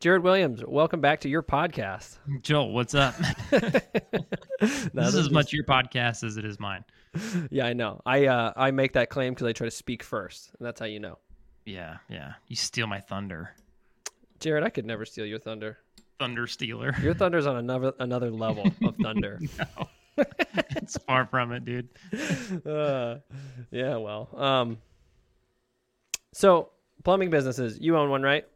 Jered Williams, welcome back to your podcast. Joel, what's up? this is as much your podcast as it is mine. Yeah, I know. I uh, I make that claim because I try to speak first, and that's how you know. Yeah, yeah. You steal my thunder, Jered. I could never steal your thunder. Thunder stealer. Your thunder's on another another level of thunder. no, it's far from it, dude. Uh, yeah, well, um, so plumbing businesses, you own one, right?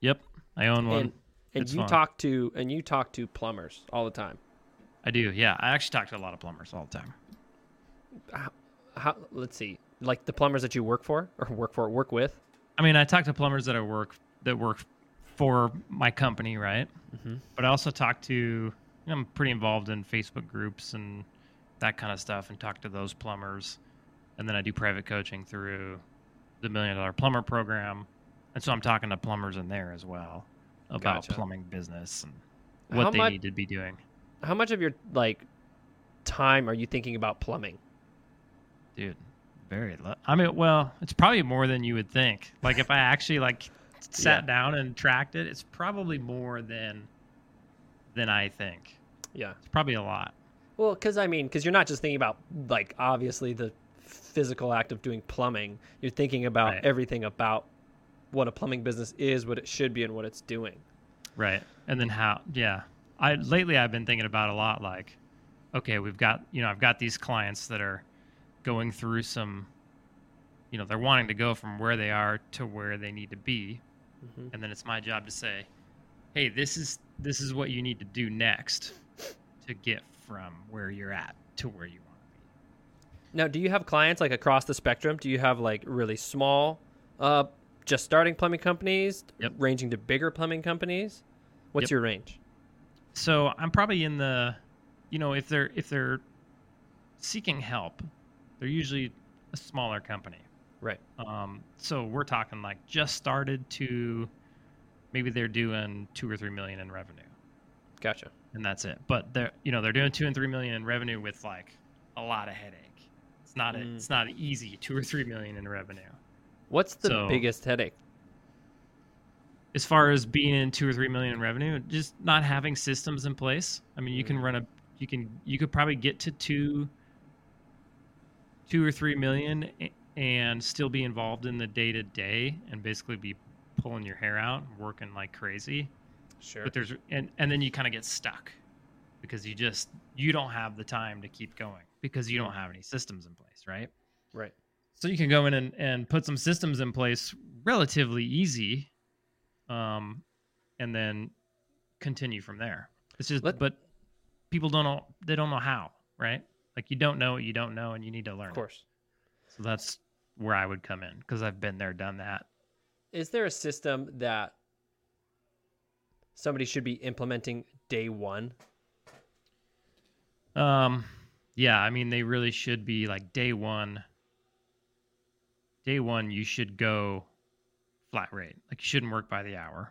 Yep, I own one. And, and It's you fun. talk to and you talk to plumbers all the time. I do. Yeah, I actually talk to a lot of plumbers all the time. How? Let's see, like the plumbers that you work for or work for, work with. I mean, I talk to plumbers that I work that work for my company, right? Mm-hmm. But I also talk to. You know, I'm pretty involved in Facebook groups and that kind of stuff, and talk to those plumbers. And then I do private coaching through the Million Dollar Plumber Program, and so I'm talking to plumbers in there as well about Gotcha. plumbing business and what How they much- need to be doing. How much of your like time are you thinking about plumbing? Dude, very. Lo- I mean, well, it's probably more than you would think. Like if I actually like sat Yeah. down and tracked it, it's probably more than than I think. Yeah. It's probably a lot. Well, because I mean, because you're not just thinking about like obviously the physical act of doing plumbing. You're thinking about Right. everything about what a plumbing business is, what it should be, and what it's doing. Right. And then how? Yeah. I lately I've been thinking about a lot like, okay, we've got you know I've got these clients that are going through some, you know, they're wanting to go from where they are to where they need to be, Mhm. and then it's my job to say, hey, this is this is what you need to do next to get from where you're at to where you want to be. Now, do you have clients like across the spectrum? Do you have like really small, uh, just starting plumbing companies, Yep. ranging to bigger plumbing companies? What's Yep. your range? So I'm probably in the, you know, if they're if they're seeking help, they're usually a smaller company. Right. Um, so we're talking like just started to maybe they're doing two or three million in revenue, Gotcha. and that's it. But they're you know they're doing two and three million in revenue with like a lot of headache. It's not a, Mm. it's not easy two or three million in revenue. What's the So- biggest headache? As far as being in two or three million in revenue, just not having systems in place. I mean, you can Mm. run a you can you could probably get to two two or three million and still be involved in the day to day and basically be pulling your hair out, working like crazy. Sure. But there's and and then you kind of get stuck because you just you don't have the time to keep going because you don't have any systems in place, right? Right. So you can go in and, and put some systems in place relatively easy, um, and then continue from there. It's just, Let- but people don't know they don't know how, right? Like you don't know what you don't know, and you need to learn. Of it. course. So that's where I would come in because I've been there, done that. Is there a system that somebody should be implementing day one? Um, yeah, I mean they really should be like day one. Day one, you should go flat rate. Like you shouldn't work by the hour.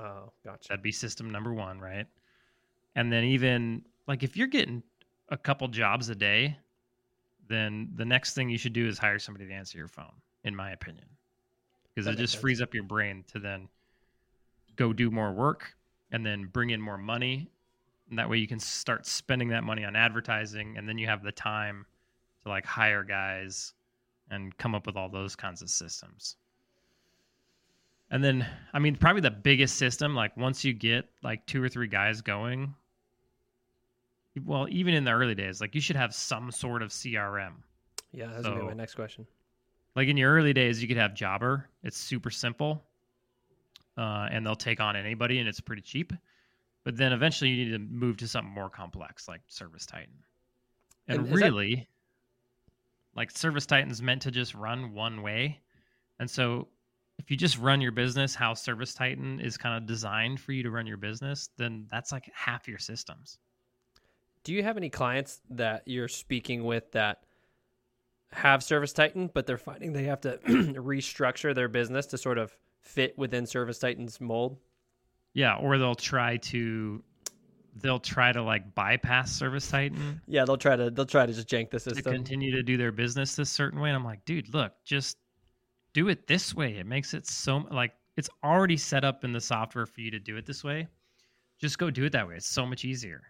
Oh, gotcha. That'd be system number one, right? And then even like if you're getting a couple jobs a day, then the next thing you should do is hire somebody to answer your phone, in my opinion, because it just sense. frees up your brain to then go do more work and then bring in more money. And that way you can start spending that money on advertising, and then you have the time to like hire guys and come up with all those kinds of systems. And then, I mean, probably the biggest system, like once you get like two or three guys going, well, even in the early days, like you should have some sort of CRM. Yeah, that's gonna be my next question. Like in your early days, you could have Jobber. It's super simple, uh, and they'll take on anybody, and it's pretty cheap. But then eventually, you need to move to something more complex, like Service Titan. And, And really, like Service Titan's meant to just run one way, and so if you just run your business how Service Titan is kind of designed for you to run your business, then that's like half your systems. Do you have any clients that you're speaking with that have Service Titan, but they're finding they have to restructure their business to sort of fit within Service Titan's mold? Yeah, or they'll try to they'll try to like bypass Service Titan Yeah, they'll try to they'll try to just jank the system. to continue to do their business this certain way. And I'm like, dude, look, just do it this way. It makes it so like it's already set up in the software for you to do it this way. Just go do it that way. It's so much easier.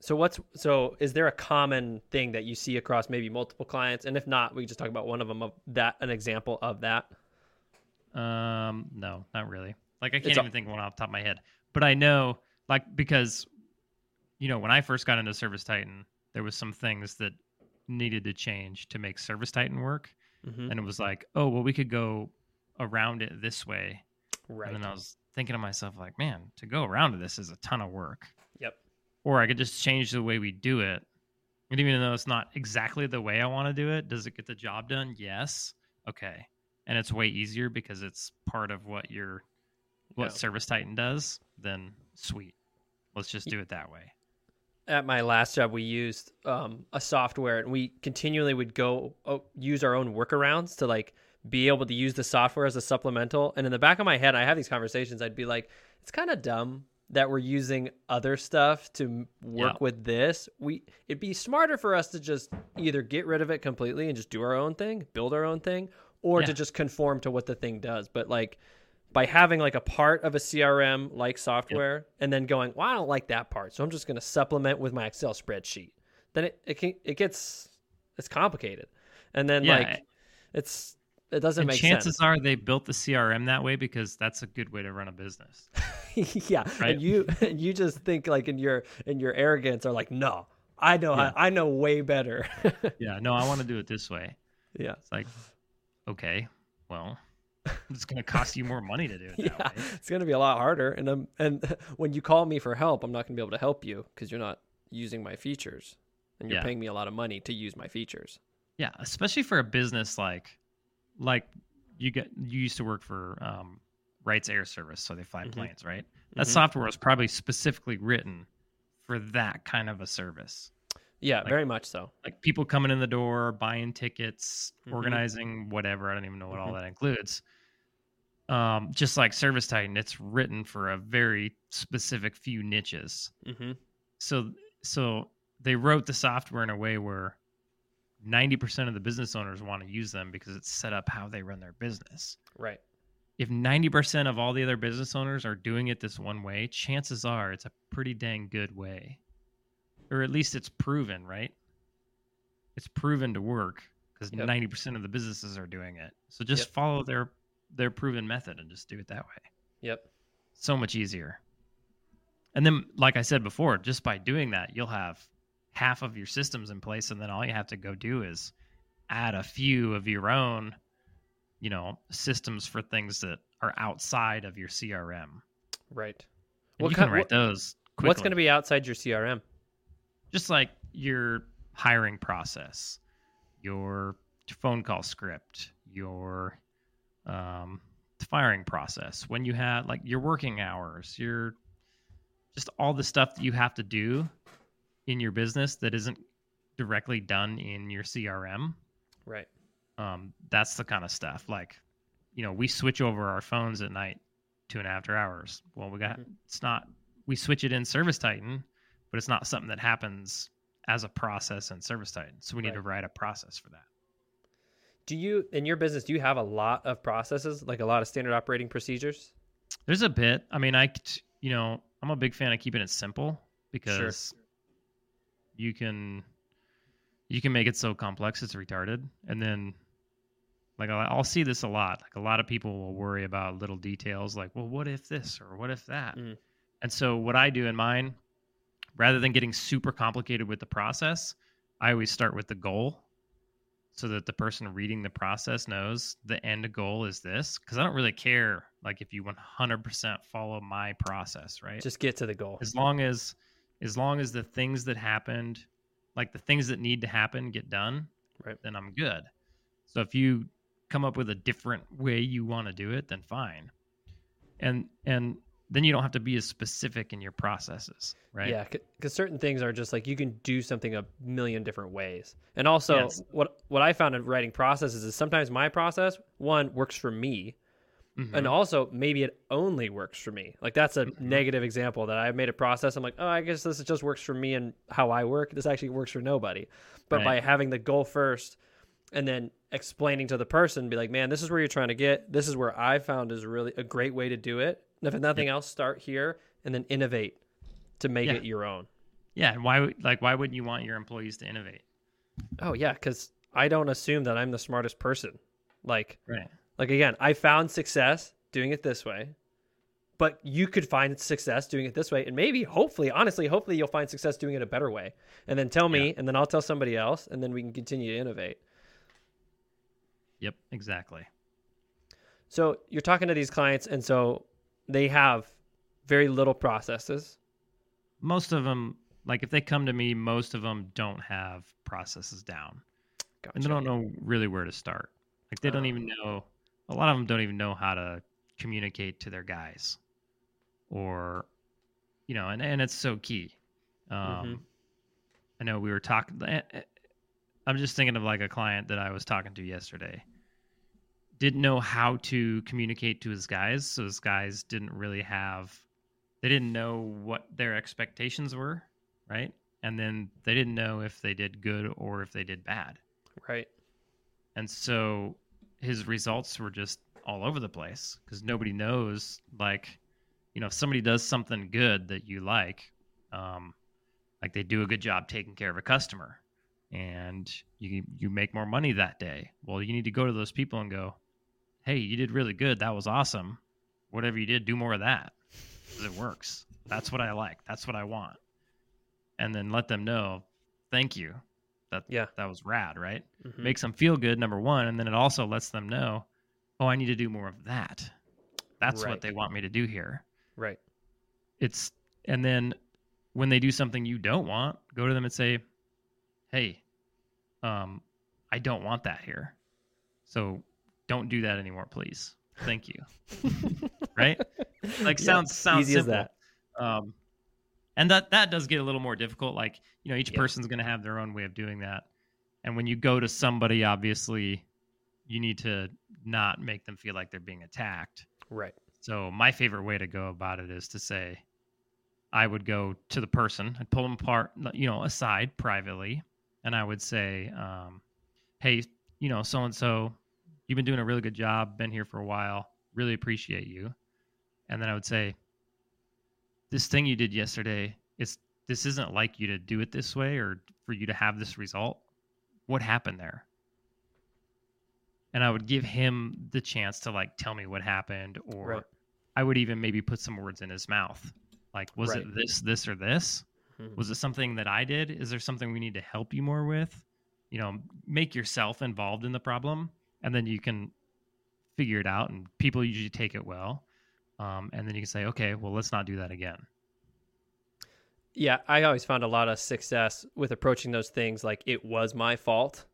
So what's so is there a common thing that you see across maybe multiple clients? And if not, we can just talk about one of them of that an example of that. Um, no, not really. Like I can't It's a- even think of one off the top of my head. But I know, like, because you know, when I first got into Service Titan, there was some things that needed to change to make Service Titan work, Mm-hmm. and it was like, oh, well, we could go around it this way. Right. And then I was thinking to myself, like, man, to go around to this is a ton of work. Yep. Or I could just change the way we do it. And even though it's not exactly the way I want to do it, does it get the job done? Yes. Okay. And it's way easier because it's part of what your what Yeah. Service Titan does, then sweet. Let's just do it that way. At my last job we used um, a software and we continually would go oh, use our own workarounds to like be able to use the software as a supplemental. And in the back of my head i have these conversations i'd be like it's kind of dumb that we're using other stuff to work Yeah. with this. We it'd be smarter for us to just either get rid of it completely and just do our own thing build our own thing or to just conform to what the thing does. But like by having like a part of a CRM like software and then going, well, I don't like that part, so I'm just going to supplement with my Excel spreadsheet. Then it it, can, it gets it's complicated, and then Yeah, like it's it doesn't And make chances sense. are they built the CRM that way because that's a good way to run a business. yeah, Right. and you you just think like in your in your arrogance are like, no, I know Yeah. I, I know way better. yeah, no, I want to do it this way. yeah, It's like, okay, well, it's going to cost you more money to do it that yeah, way. it's gonna be a lot harder. And um and when you call me for help, I'm not gonna be able to help you because you're not using my features, and you're Yeah. paying me a lot of money to use my features. Yeah, especially for a business like like you get you used to work for um Wright's Air Service, so they fly Mhm. planes, right? That Mhm. software was probably specifically written for that kind of a service. Yeah, Like- very much so. Like people coming in the door, buying tickets, Mhm. organizing whatever. I don't even know what all Mhm. that includes. Um, just like Service Titan, it's written for a very specific few niches. Mm-hmm. so so they wrote the software in a way where 90% of the business owners want to use them because it's set up how they run their business. Right. If 90% of all the other business owners are doing it this one way, chances are it's a pretty dang good way. Or at least it's proven, right? It's proven to work because Yep. 90% of the businesses are doing it. So just Yep. follow their their proven method and just do it that way Yep. so much easier. And then, like I said before, just by doing that, you'll have half of your systems in place, and then all you have to go do is add a few of your own, you know, systems for things that are outside of your CRM. Right. And What you ki- can write what- those. Quickly. What's going to be outside your CRM? just like your hiring process, your phone call script, your um, firing process, when you have like your working hours, your just all the stuff that you have to do in your business that isn't directly done in your CRM. Right. Um, that's the kind of stuff. Like, you know, we switch over our phones at night two and after hours. Well, we got Mhm. it's not we switch it in Service Titan, but it's not something that happens as a process in Service Titan. So we need to write a process for that. Do you in your business do you have a lot of processes, like a lot of standard operating procedures? There's a bit. I mean, i you know, I'm a big fan of keeping it simple because you can you can make it so complex it's retarded, and then like I'll, I'll see this a lot. Like a lot of people will worry about little details, like, well, what if this or what if that? Mhm. And so what I do in mine, rather than getting super complicated with the process, I always start with the goal so that the person reading the process knows the end goal is this because I don't really care like if you 100% follow my process, right? Just get to the goal. as long as as long as the things that happened like the things that need to happen get done, Right. then I'm good. So if you come up with a different way you want to do it, then fine. And and then you don't have to be as specific in your processes, right? Yeah, because certain things are just like you can do something a million different ways. And also, Yes. what what I found in writing processes is sometimes my process one works for me, Mhm. and also maybe it only works for me. Like that's a Mhm. negative example that I've made a process. I'm like, oh, I guess this just works for me and how I work. This actually works for nobody. But Right. by having the goal first, and then explaining to the person, be like, man, this is where you're trying to get. This is where I found is really a great way to do it. And if nothing else, start here and then innovate to make Yeah. it your own. Yeah, and why would- like why wouldn't you want your employees to innovate? Oh yeah, because I don't assume that I'm the smartest person. Like, Right. like again, I found success doing it this way, but you could find success doing it this way, and maybe, hopefully, honestly, hopefully, you'll find success doing it a better way, and then tell me, and then I'll tell somebody else, and then we can continue to innovate. Yep, exactly. So you're talking to these clients, and so they have very little processes. Most of them like if they come to me, most of them don't have processes down. Gotcha. and they don't know really where to start. Like they don't Oh. even know. A lot of them don't even know how to communicate to their guys, or, you know, and and it's so key. Um, Mhm. I know we were talking. I'm just thinking of like a client that I was talking to yesterday. Didn't know how to communicate to his guys, so his guys didn't really have. They didn't know what their expectations were, right? And then they didn't know if they did good or if they did bad. Right. And so his results were just all over the place because nobody knows. Like, you know, if somebody does something good that you like, um, like they do a good job taking care of a customer, and you you make more money that day. Well, you need to go to those people and go, "Hey, you did really good. That was awesome. Whatever you did, do more of that it works. That's what I like. That's what I want." And then let them know, "Thank you. That Yeah. that was rad, right?" Mhm. makes them feel good number one and then it also lets them know oh i need to do more of that that's Right. what they want me to do here Right. it's and then when they do something you don't want go to them and say hey um i don't want that here so don't do that anymore please. Thank you. Right? Like sounds sounds easy as simple. um and that that does get a little more difficult. Like you know each person's going to have their own way of doing that. And when you go to somebody obviously you need to not make them feel like they're being attacked. Right. so my favorite way to go about it is to say i would go to the person. I'd pull them apart you know aside privately. And i would say um, hey you know so and so you've been doing a really good job been here for a while really appreciate you. And then i would say this thing you did yesterday it's this isn't like you to do it this way or for you to have this result. What happened there? And i would give him the chance to like tell me what happened or Right. i would even maybe put some words in his mouth. Like was Right. it this this or this? Mhm. was it something that i did? Is there something we need to help you more with? You know make yourself involved in the problem and then you can figure it out and people usually take it well um, and then you can say okay well let's not do that again Yeah, I always found a lot of success with approaching those things like it was my fault,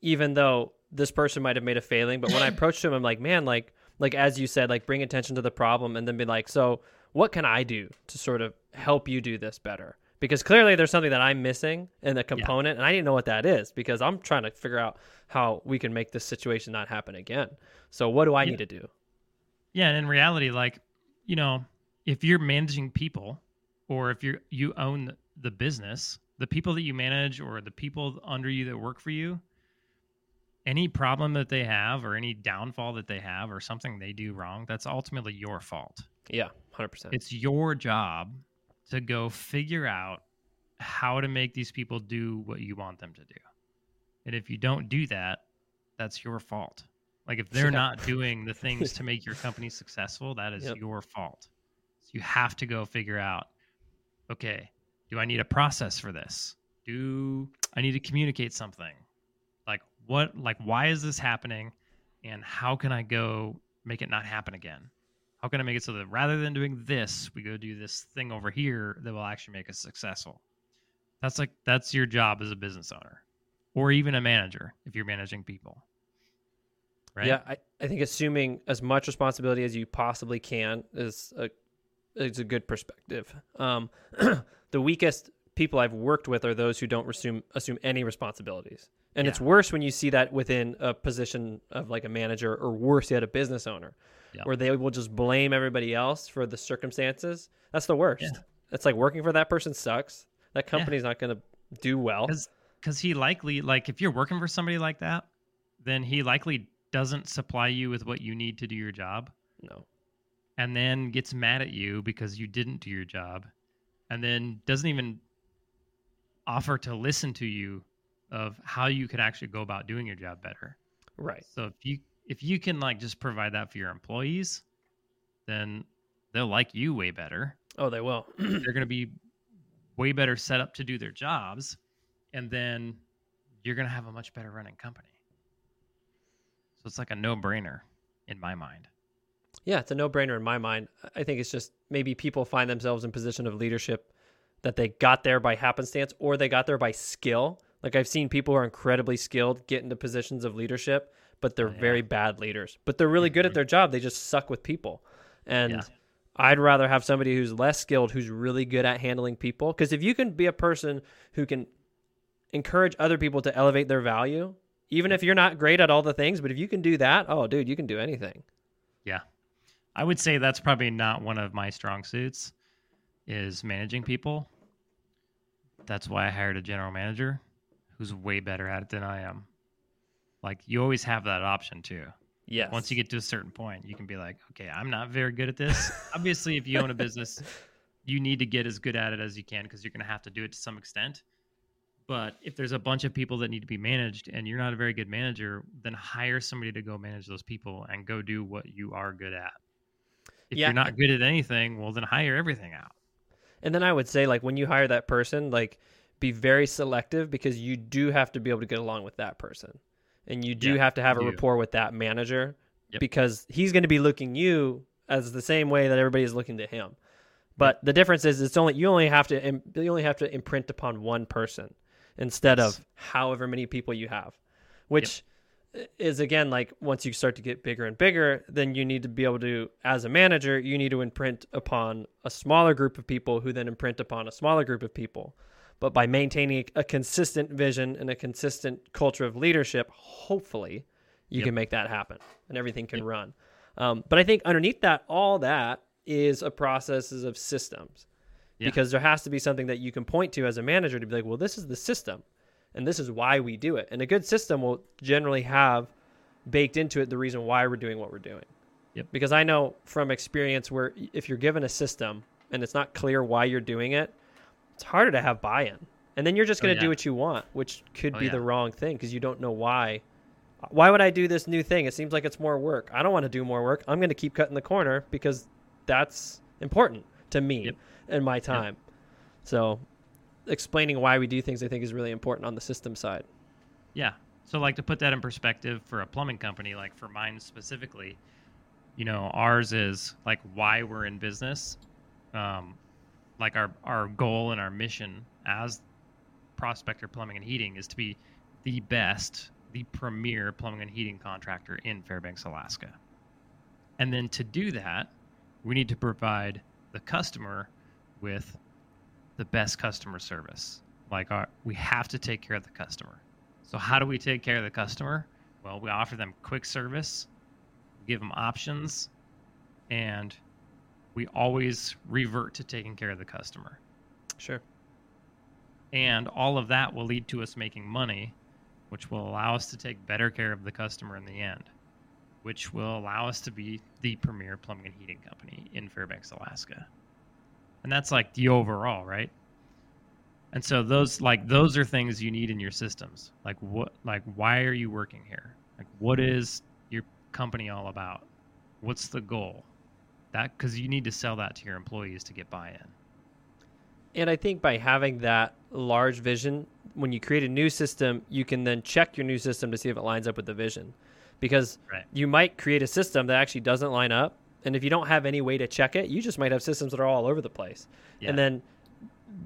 even though this person might have made a failing. But when I approached him, I'm like, man, like, like as you said, like bring attention to the problem, and then be like, so what can I do to sort of help you do this better? Because clearly there's something that I'm missing in the component, and I didn't know what that is because I'm trying to figure out how we can make this situation not happen again. So what do I Yeah. need to do? Yeah, and in reality, like, you know, if you're managing people or if you're you own the- the business, the people that you manage or the people under you that work for you, any problem that they have or any downfall that they have or something they do wrong, that's ultimately your fault. Yeah, hundred percent. It's your job to go figure out how to make these people do what you want them to do. And if you don't do that, that's your fault. Like if they're Yeah. not doing the things to make your company successful, that is Yep. your fault. So you have to go figure out okay, do I need a process for this? Do I need to communicate something? Like what like why is this happening and how can I go make it not happen again? How can I make it so that rather than doing this, we go do this thing over here that will actually make us successful? That's like that's your job as a business owner or even a manager if you're managing people. Right? Yeah, I, I think assuming as much responsibility as you possibly can is a is a good perspective. Um, the weakest people I've worked with are those who don't assume assume any responsibilities, and it's worse when you see that within a position of like a manager, or worse yet, a business owner, Yeah. where they will just blame everybody else for the circumstances. That's the worst. Yeah. It's like working for that person sucks. That company's not going to do well. because he likely like if you're working for somebody like that then he likely doesn't supply you with what you need to do your job No. and then gets mad at you because you didn't do your job and then doesn't even offer to listen to you of how you could actually go about doing your job better. Right. So if you if you can like just provide that for your employees, then they'll like you way better. Oh, they will. They're going to be way better set up to do their jobs and then you're going to have a much better running company. So it's like a no-brainer in my mind. Yeah, it's a no-brainer in my mind. I think it's just maybe people find themselves in position of leadership that they got there by happenstance or they got there by skill. Like I've seen people who are incredibly skilled get into positions of leadership, but they're Oh, yeah. very bad leaders. But they're really good at Mhm. their job. They just suck with people. And Yeah. I'd rather have somebody who's less skilled who's really good at handling people because if you can be a person who can encourage other people to elevate their value, even if you're not great at all the things, but if you can do that, oh dude, you can do anything. Yeah. I would say that's probably not one of my strong suits is managing people. That's why I hired a general manager who's way better at it than I am. Like you always have that option too. Yes. Once you get to a certain point, you can be like, okay, I'm not very good at this. Obviously, if you own a business, you need to get as good at it as you can because you're going to have to do it to some extent. But if there's a bunch of people that need to be managed and you're not a very good manager, then hire somebody to go manage those people and go do what you are good at. If Yeah. you're not good at anything, well, then hire everything out. And then I would say, like, when you hire that person, like, be very selective because you do have to be able to get along with that person. And you do Yeah, have to have a you rapport with that manager Yep. because he's going to be looking you as the same way that everybody is looking to him. But the difference is, it's only you only have to you only have to imprint upon one person instead Yes. of however many people you have, which is again like once you start to get bigger and bigger, then you need to be able to, as a manager, you need to imprint upon a smaller group of people who then imprint upon a smaller group of people. But by maintaining a consistent vision and a consistent culture of leadership, hopefully you Yep. can make that happen and everything can Yep. run. Um, but I think underneath that, all that is a processes of systems Yeah. because there has to be something that you can point to as a manager to be like, well, this is the system and this is why we do it. And a good system will generally have baked into it the reason why we're doing what we're doing. Yep. Because I know from experience where if you're given a system and it's not clear why you're doing it, it's harder to have buy-in. And then you're just Oh, going to do yeah. what you want, which could Oh, be yeah. the wrong thing because you don't know why. Why would I do this new thing? It seems like it's more work. I don't want to do more work. I'm going to keep cutting the corner because that's important to me Yep. and my time. So, explaining why we do things, I think, is really important on the system side. Yeah. So, like to put that in perspective for a plumbing company, like for mine specifically, you know, ours is like why we're in business. Um, like our our goal and our mission as Prospector Plumbing and Heating is to be the best, the premier plumbing and heating contractor in Fairbanks, Alaska. And then to do that, we need to provide the customer with the best customer service. Like our, we have to take care of the customer. So how do we take care of the customer? Well, we offer them quick service, give them options, and we always revert to taking care of the customer. Sure. And all of that will lead to us making money, which will allow us to take better care of the customer in the end, which will allow us to be the premier plumbing and heating company in Fairbanks, Alaska. And that's like the overall, right? And so those like those are things you need in your systems. Like what like why are you working here? Like what is your company all about? What's the goal? That cuz you need to sell that to your employees to get buy-in. And I think by having that large vision, when you create a new system, you can then check your new system to see if it lines up with the vision. Because Right. you might create a system that actually doesn't line up. And if you don't have any way to check it, you just might have systems that are all over the place. Yeah. And then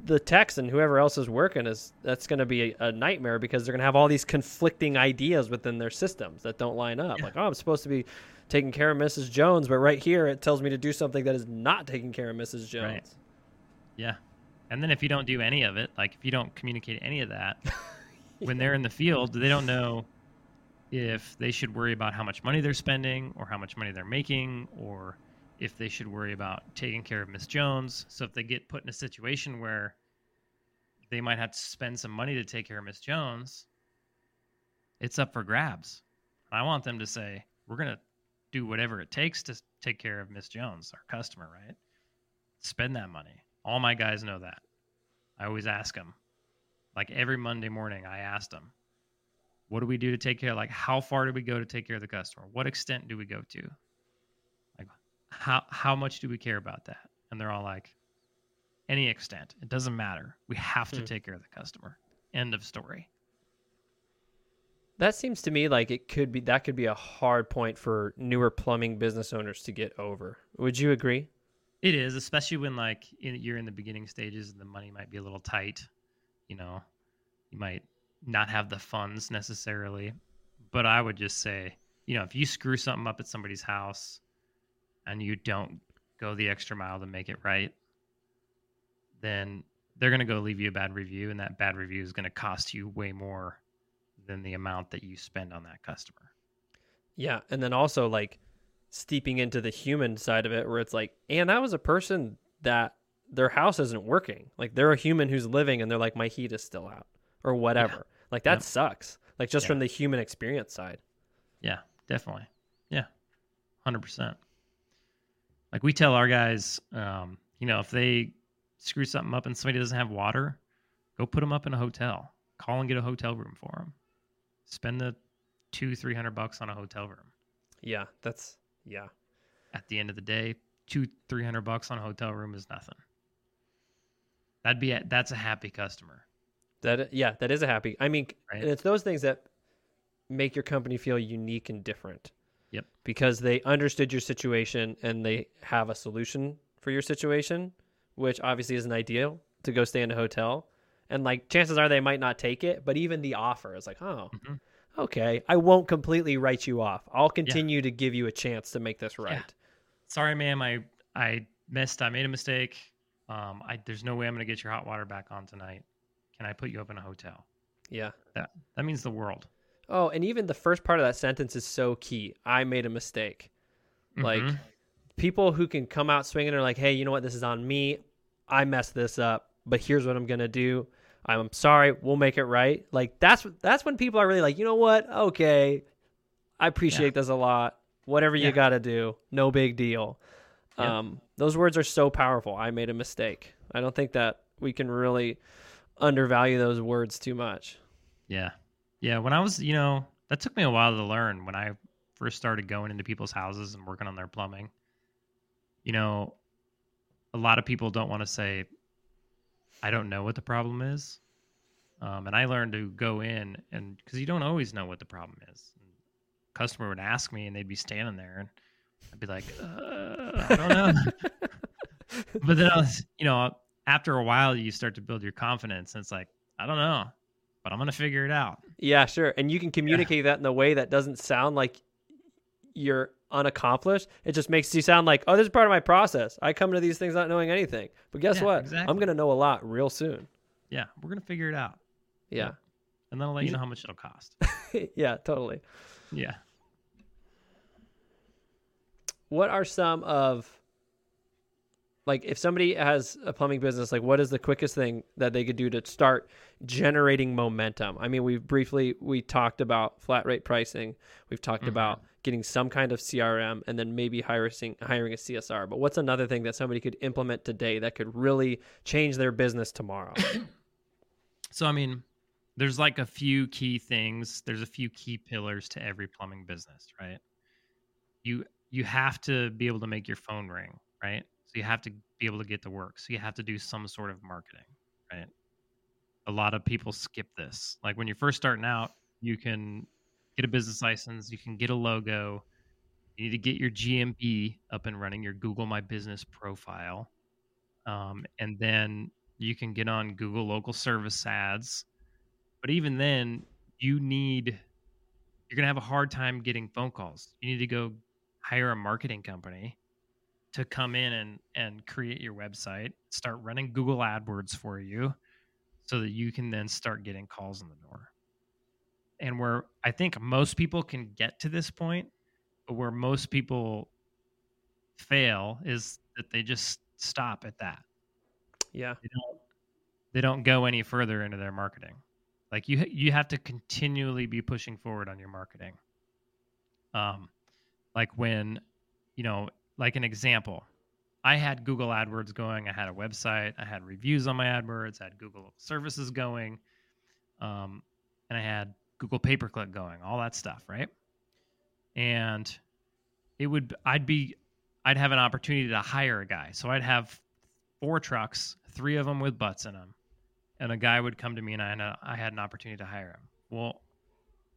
the techs and whoever else is working is that's going to be a, a nightmare because they're going to have all these conflicting ideas within their systems that don't line up. Yeah. Like, oh, I'm supposed to be taking care of Mrs. Jones, but right here it tells me to do something that is not taking care of Mrs. Jones. Right. Yeah. And then if you don't do any of it, like if you don't communicate any of that, when they're in the field, they don't know if they should worry about how much money they're spending or how much money they're making or if they should worry about taking care of Miss Jones. So if they get put in a situation where they might have to spend some money to take care of Miss Jones, it's up for grabs. I want them to say, we're going to do whatever it takes to take care of Miss Jones, our customer, right? Spend that money. All my guys know that. I always ask them. Like every Monday morning, I ask them, what do we do to take care? Like, how far do we go to take care of the customer? What extent do we go to? Like, how how much do we care about that? And they're all like, any extent. It doesn't matter. We have to Hmm. take care of the customer. End of story. That seems to me like it could be that could be a hard point for newer plumbing business owners to get over. Would you agree? It is, especially when like in, you're in the beginning stages and the money might be a little tight. You know, you might not have the funds necessarily. But I would just say, you know, if you screw something up at somebody's house and you don't go the extra mile to make it right, then they're going to go leave you a bad review, and that bad review is going to cost you way more than the amount that you spend on that customer. Yeah, and then also like steeping into the human side of it where it's like, and that was a person that their house isn't working. Like they're a human who's living and they're like my heat is still out or whatever. Like that Yep. sucks. Like just Yeah. from the human experience side. Yeah, definitely. Yeah, hundred percent. Like we tell our guys, um, you know, if they screw something up and somebody doesn't have water, go put them up in a hotel. Call and get a hotel room for them. Spend the two, three hundred bucks on a hotel room. Yeah, that's yeah. At the end of the day, two, three hundred bucks on a hotel room is nothing. That'd be a, that's a happy customer. That yeah, that is a happy. I mean, Right. and it's those things that make your company feel unique and different. Yep. Because they understood your situation and they have a solution for your situation, which obviously isn't ideal to go stay in a hotel. And like chances are they might not take it, but even the offer is like, oh, Mhm. okay, I won't completely write you off. I'll continue to give you a chance to make this right. Sorry, ma'am. I I missed. I made a mistake. Um, I there's no way I'm gonna get your hot water back on tonight. Can I put you up in a hotel? Yeah. That that means the world. Oh, and even the first part of that sentence is so key. I made a mistake. Like Mhm. people who can come out swinging are like, hey, you know what? This is on me. I messed this up, but here's what I'm gonna do. I'm sorry. We'll make it right. Like that's that's when people are really like, you know what? Okay, I appreciate this a lot. Whatever you got to do, no big deal. Yep. Um, those words are so powerful. I made a mistake. I don't think that we can really undervalue those words too much. yeah, yeah. When I was, you know, that took me a while to learn. When I first started going into people's houses and working on their plumbing, you know, a lot of people don't want to say, "I don't know what the problem is," um, and I learned to go in and because you don't always know what the problem is. customer would ask me, and they'd be standing there, and I'd be like, uh, "I don't know." but then I was, you know, after a while, you start to build your confidence, and it's like, I don't know, but I'm gonna figure it out. Yeah, sure. And you can communicate that in a way that doesn't sound like you're unaccomplished. It just makes you sound like, oh, this is part of my process. I come to these things not knowing anything. But guess Yeah, what? exactly. I'm going to know a lot real soon. Yeah, we're gonna figure it out, Yeah. and then I'll let you You- know how much it'll cost. yeah, totally. yeah. What are some of like if somebody has a plumbing business, like what is the quickest thing that they could do to start generating momentum? I mean, we've briefly we talked about flat rate pricing. We've talked Mhm. about getting some kind of CRM and then maybe hiring hiring a CSR. But what's another thing that somebody could implement today that could really change their business tomorrow? So I mean, there's like a few key things. There's a few key pillars to every plumbing business, right? You you have to be able to make your phone ring, right? So you have to be able to get to work. So you have to do some sort of marketing, right? A lot of people skip this. Like when you're first starting out, you can get a business license, you can get a logo, you need to get your GMB up and running, your Google My Business profile. Um, and then you can get on Google local service ads. But even then, you need, you're going to have a hard time getting phone calls. You need to go hire a marketing company to come in and, and create your website, start running Google AdWords for you so that you can then start getting calls in the door. And where I think most people can get to this point, but where most people fail is that they just stop at that yeah. they don't they don't go any further into their marketing like you you have to continually be pushing forward on your marketing Um, like when, you know, like an example, I had Google AdWords going. I had a website. I had reviews on my AdWords. I had Google services going, um, and I had Google pay per click going. All that stuff, right? And it would I'd be I'd have an opportunity to hire a guy. So I'd have four trucks, three of them with butts in them, and a guy would come to me and I I had an opportunity to hire him. Well,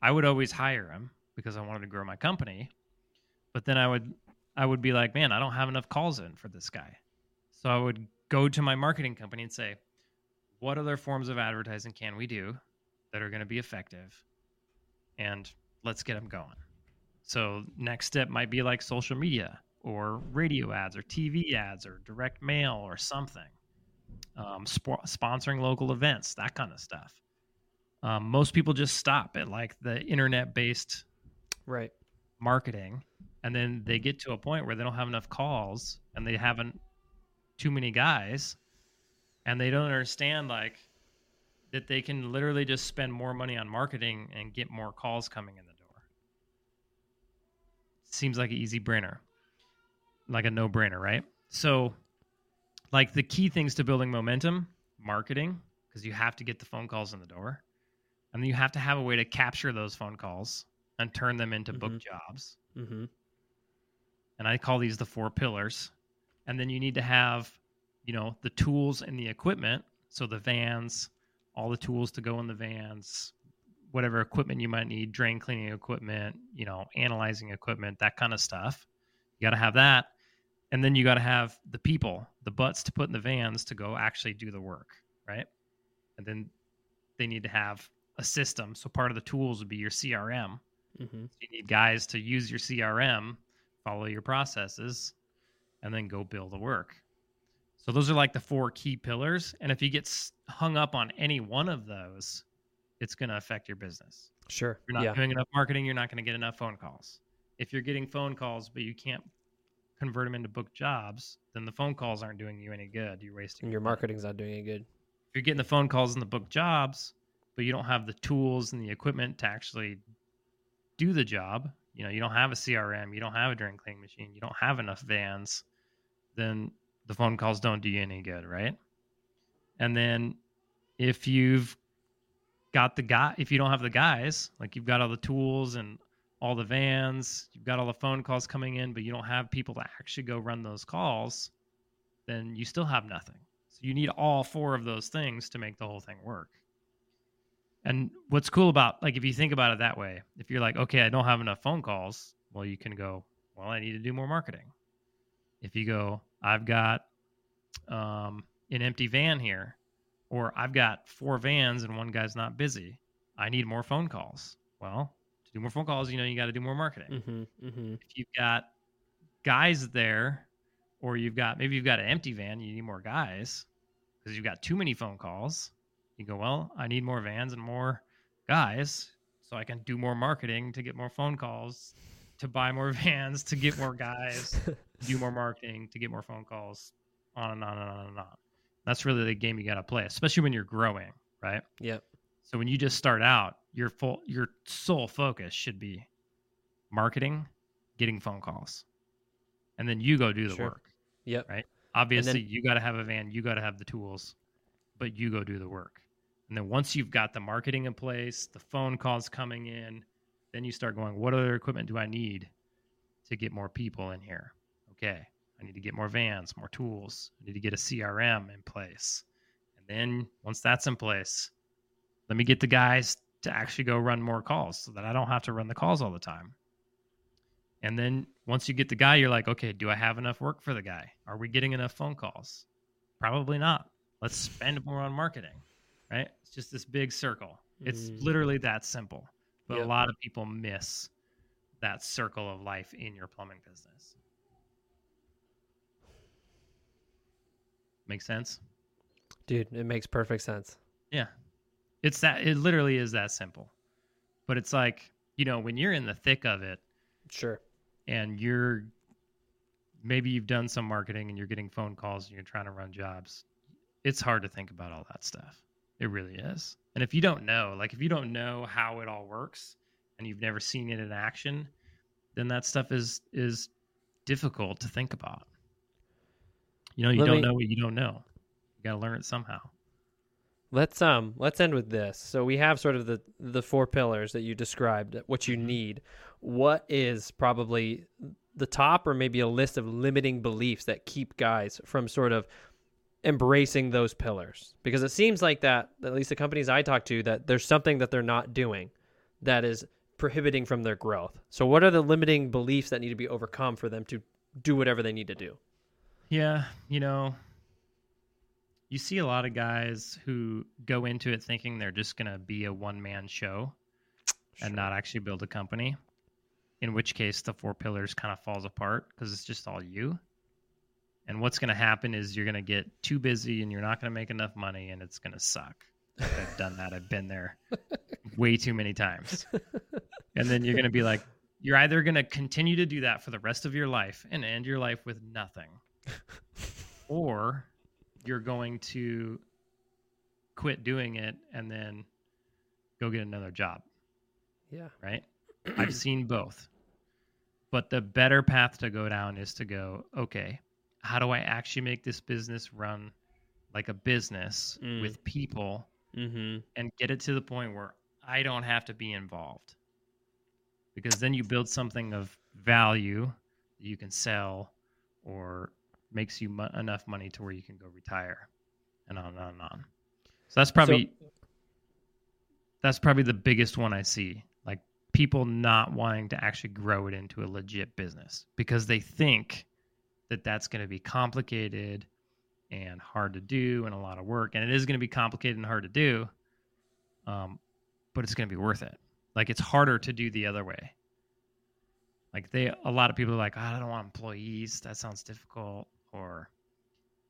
I would always hire him because I wanted to grow my company, but then I would I would be like, man, I don't have enough calls in for this guy. So I would go to my marketing company and say, what other forms of advertising can we do that are going to be effective? And let's get them going. So next step might be like social media or radio ads or TV ads or direct mail or something. Um, sp- sponsoring local events, that kind of stuff. Um, most people just stop at like the internet based right marketing and then they get to a point where they don't have enough calls and they haven't too many guys and they don't understand like that they can literally just spend more money on marketing and get more calls coming in the door. Seems like an easy brainer. Like a no brainer right? So like the key things to building momentum marketing because you have to get the phone calls in the door and then you have to have a way to capture those phone calls and turn them into book jobs. Mm-hmm. And I call these the four pillars. And then you need to have, you know, the tools and the equipment. So the vans, all the tools to go in the vans, whatever equipment you might need, drain cleaning equipment, you know, analyzing equipment, that kind of stuff. You got to have that. And then you got to have the people, the butts to put in the vans to go actually do the work, right? And then they need to have a system. So part of the tools would be your CRM. Mm-hmm. You need guys to use your CRM, follow your processes, and then go build the work. So those are like the four key pillars. And if you get hung up on any one of those, it's going to affect your business. sure If you're not yeah doing enough marketing, you're not going to get enough phone calls. If you're getting phone calls, but you can't convert them into book jobs, then the phone calls aren't doing you any good. You're wasting your money marketing's not doing it good if you're getting the phone calls and the book jobs, but you don't have the tools and the equipment to actually do the job, you know, you don't have a CRM, you don't have a drain cleaning machine, you don't have enough vans, then the phone calls don't do you any good, right? And then if you've got the guy, if you don't have the guys, like you've got all the tools and all the vans, you've got all the phone calls coming in, but you don't have people to actually go run those calls, then you still have nothing. So you need all four of those things to make the whole thing work. And what's cool about like if you think about it that way, if you're like, okay, I don't have enough phone calls, well, you can go, well, I need to do more marketing. If you go, I've got um, an empty van here, or I've got four vans and one guy's not busy, I need more phone calls. Well, to do more phone calls, you know, you got to do more marketing mm-hmm. Mm-hmm. if you've got guys there or you've got maybe you've got an empty van you need more guys because you've got too many phone calls you go well i need more vans and more guys so i can do more marketing to get more phone calls to buy more vans to get more guys do more marketing to get more phone calls on and on and on and on that's really the game you got to play especially when you're growing right yep so when you just start out, your full your sole focus should be marketing, getting phone calls. And then you go do the Sure. work. yep Right. Obviously, then- you got to have a van, you got to have the tools, but you go do the work. And then once you've got the marketing in place, the phone calls coming in, then you start going, what other equipment do I need to get more people in here? Okay, I need to get more vans, more tools. I need to get a CRM in place. And then once that's in place, let me get the guys to actually go run more calls so that I don't have to run the calls all the time. And then once you get the guy, you're like, okay, do I have enough work for the guy? Are we getting enough phone calls? Probably not. Let's spend more on marketing, right? It's just this big circle. It's Mm. literally that simple. But Yep. a lot of people miss that circle of life in your plumbing business. Make sense? dude it makes perfect sense Yeah. It's that it literally is that simple. But it's like, you know, when you're in the thick of it sure and you're maybe you've done some marketing and you're getting phone calls and you're trying to run jobs, it's hard to think about all that stuff. It really is. And if you don't know, like if you don't know how it all works and you've never seen it in action, then that stuff is is difficult to think about. You know, you Let don't me- know what you don't know. You got to learn it somehow. Let's um let's end with this. So we have sort of the the four pillars that you described, what you need. What is probably the top or maybe a list of limiting beliefs that keep guys from sort of embracing those pillars? Because it seems like that at least the companies I talk to that there's something that they're not doing that is prohibiting from their growth. So what are the limiting beliefs that need to be overcome for them to do whatever they need to do? Yeah, you know, you see a lot of guys who go into it thinking they're just going to be a one man show and not actually build a company. In which case, the four pillars kind of falls apart because it's just all you. And what's going to happen is you're going to get too busy and you're not going to make enough money and it's going to suck. I've done that. I've been there way too many times. And then you're going to be like, you're either going to continue to do that for the rest of your life and end your life with nothing, or you're going to quit doing it and then go get another job, Yeah. right? I've seen both. But the better path to go down is to go, okay, how do I actually make this business run like a business Mm. with people Mhm. and get it to the point where I don't have to be involved. Because then you build something of value that you can sell or makes you mo- enough money to where you can go retire and on and on and on. So that's probably that's probably the biggest one I see. Like people not wanting to actually grow it into a legit business because they think that that's going to be complicated and hard to do and a lot of work and it is going to be complicated and hard to do um, but it's going to be worth it. Like it's harder to do the other way. Like they a lot of people are like "Oh, i don't want employees. That sounds difficult or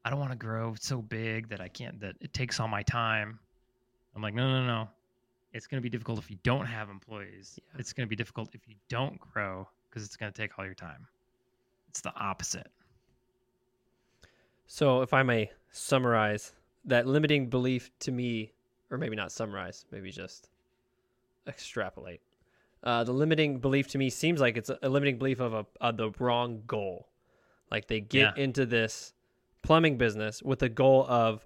i don't want to grow so big that i can't that it takes all my time. I'm like no no no it's going to be difficult if you don't have employees. Yeah. it's going to be difficult if you don't grow because it's going to take all your time. It's the opposite So, if I may summarize, that limiting belief to me, or maybe not summarize, maybe just extrapolate. Uh, the limiting belief to me seems like it's a, limiting belief of a of the wrong goal. Like they get Yeah. into this plumbing business with the goal of,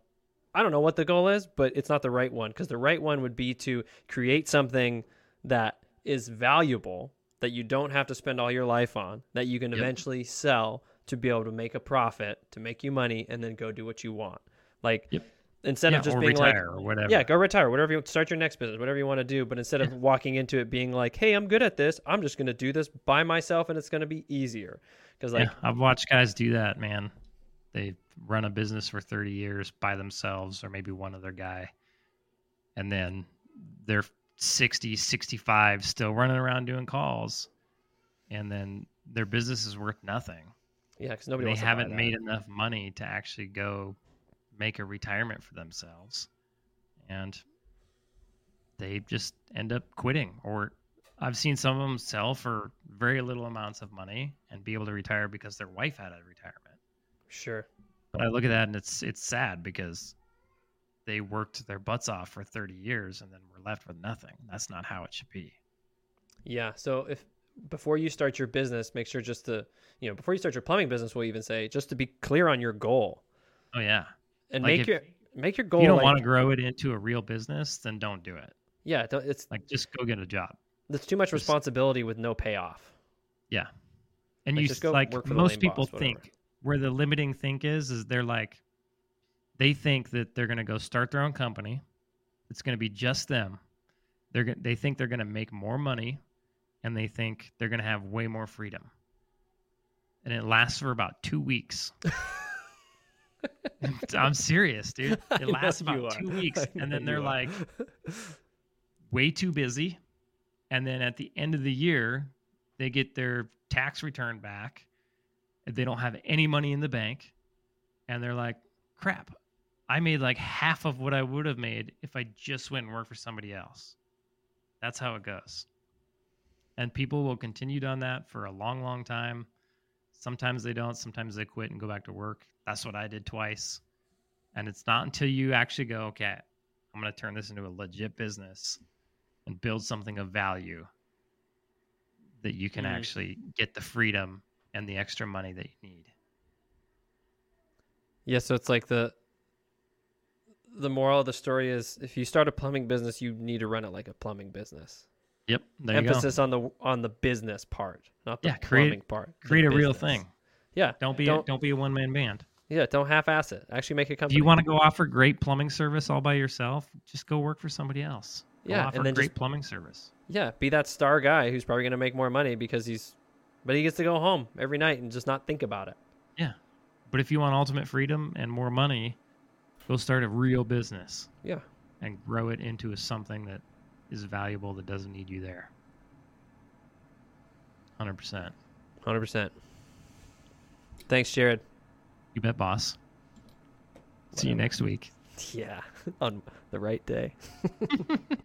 I don't know what the goal is, but it's not the right one because the right one would be to create something that is valuable that you don't have to spend all your life on that you can Yep. eventually sell to be able to make a profit to make you money and then go do what you want like Yep. instead Yeah, of just being retire like or whatever yeah go retire whatever you start your next business whatever you want to do but instead of walking into it being like hey i'm good at this i'm just going to do this by myself and it's going to be easier because like yeah, I've watched guys do that, man. They run a business for 30 years by themselves or maybe one other guy. And then they're 60, 65 still running around doing calls. And then their business is worth nothing. Yeah because nobody they wants to buy haven't made enough money to actually go make a retirement for themselves. And they just end up quitting or I've seen some of them sell for very little amounts of money and be able to retire because their wife had a retirement. sure But I look at that and it's it's sad because they worked their butts off for 30 years and then were left with nothing. That's not how it should be. Yeah. So if before you start your business, make sure just to you know before you start your plumbing business, we'll even say just to be clear on your goal Oh yeah. and Like make if- your make your If goal. you don't like- want to grow it into a real business, then don't do it. Yeah, don't- it's Like just go get a job. That's too much just- responsibility with no payoff. Yeah. And Like, you just go like work for most people boss, think where the limiting think is is they're like they think that they're going to go start their own company. It's going to be just them. They're they think they're going to make more money and they think they're going to have way more freedom. And it lasts for about 2 weeks. I'm serious, dude. It lasts about 2 weeks and then they're like way too busy. And then at the end of the year, they get their tax return back. and They don't have any money in the bank. And they're like, crap, I made like half of what I would have made if I just went and worked for somebody else. That's how it goes. And people will continue on that for a long, long time. Sometimes they don't. Sometimes they quit and go back to work. That's what I did twice. And it's not until you actually go, okay, I'm going to turn this into a legit business and build something of value that you can Mhm. actually get the freedom and the extra money that you need. Yeah, so it's like the the moral of the story is if you start a plumbing business, you need to run it like a plumbing business. Yep. There you go. Emphasis on the on the business part, not the Yeah, create- plumbing part. Create a real thing. Yeah, Don't be Don't- a, don't be a one man band. yeah. Don't half-ass it. Actually, make a If company. you want to go offer great plumbing service all by yourself, just go work for somebody else. Go Yeah, offer and then great just- plumbing service. Yeah, be that star guy who's probably going to make more money because he's, but he gets to go home every night and just not think about it. Yeah. But if you want ultimate freedom and more money, go start a real business Yeah. and grow it into a, something that is valuable that doesn't need you there. 100%. Hundred percent. Thanks, Jered. You bet, boss. See you next week. Yeah, on the right day.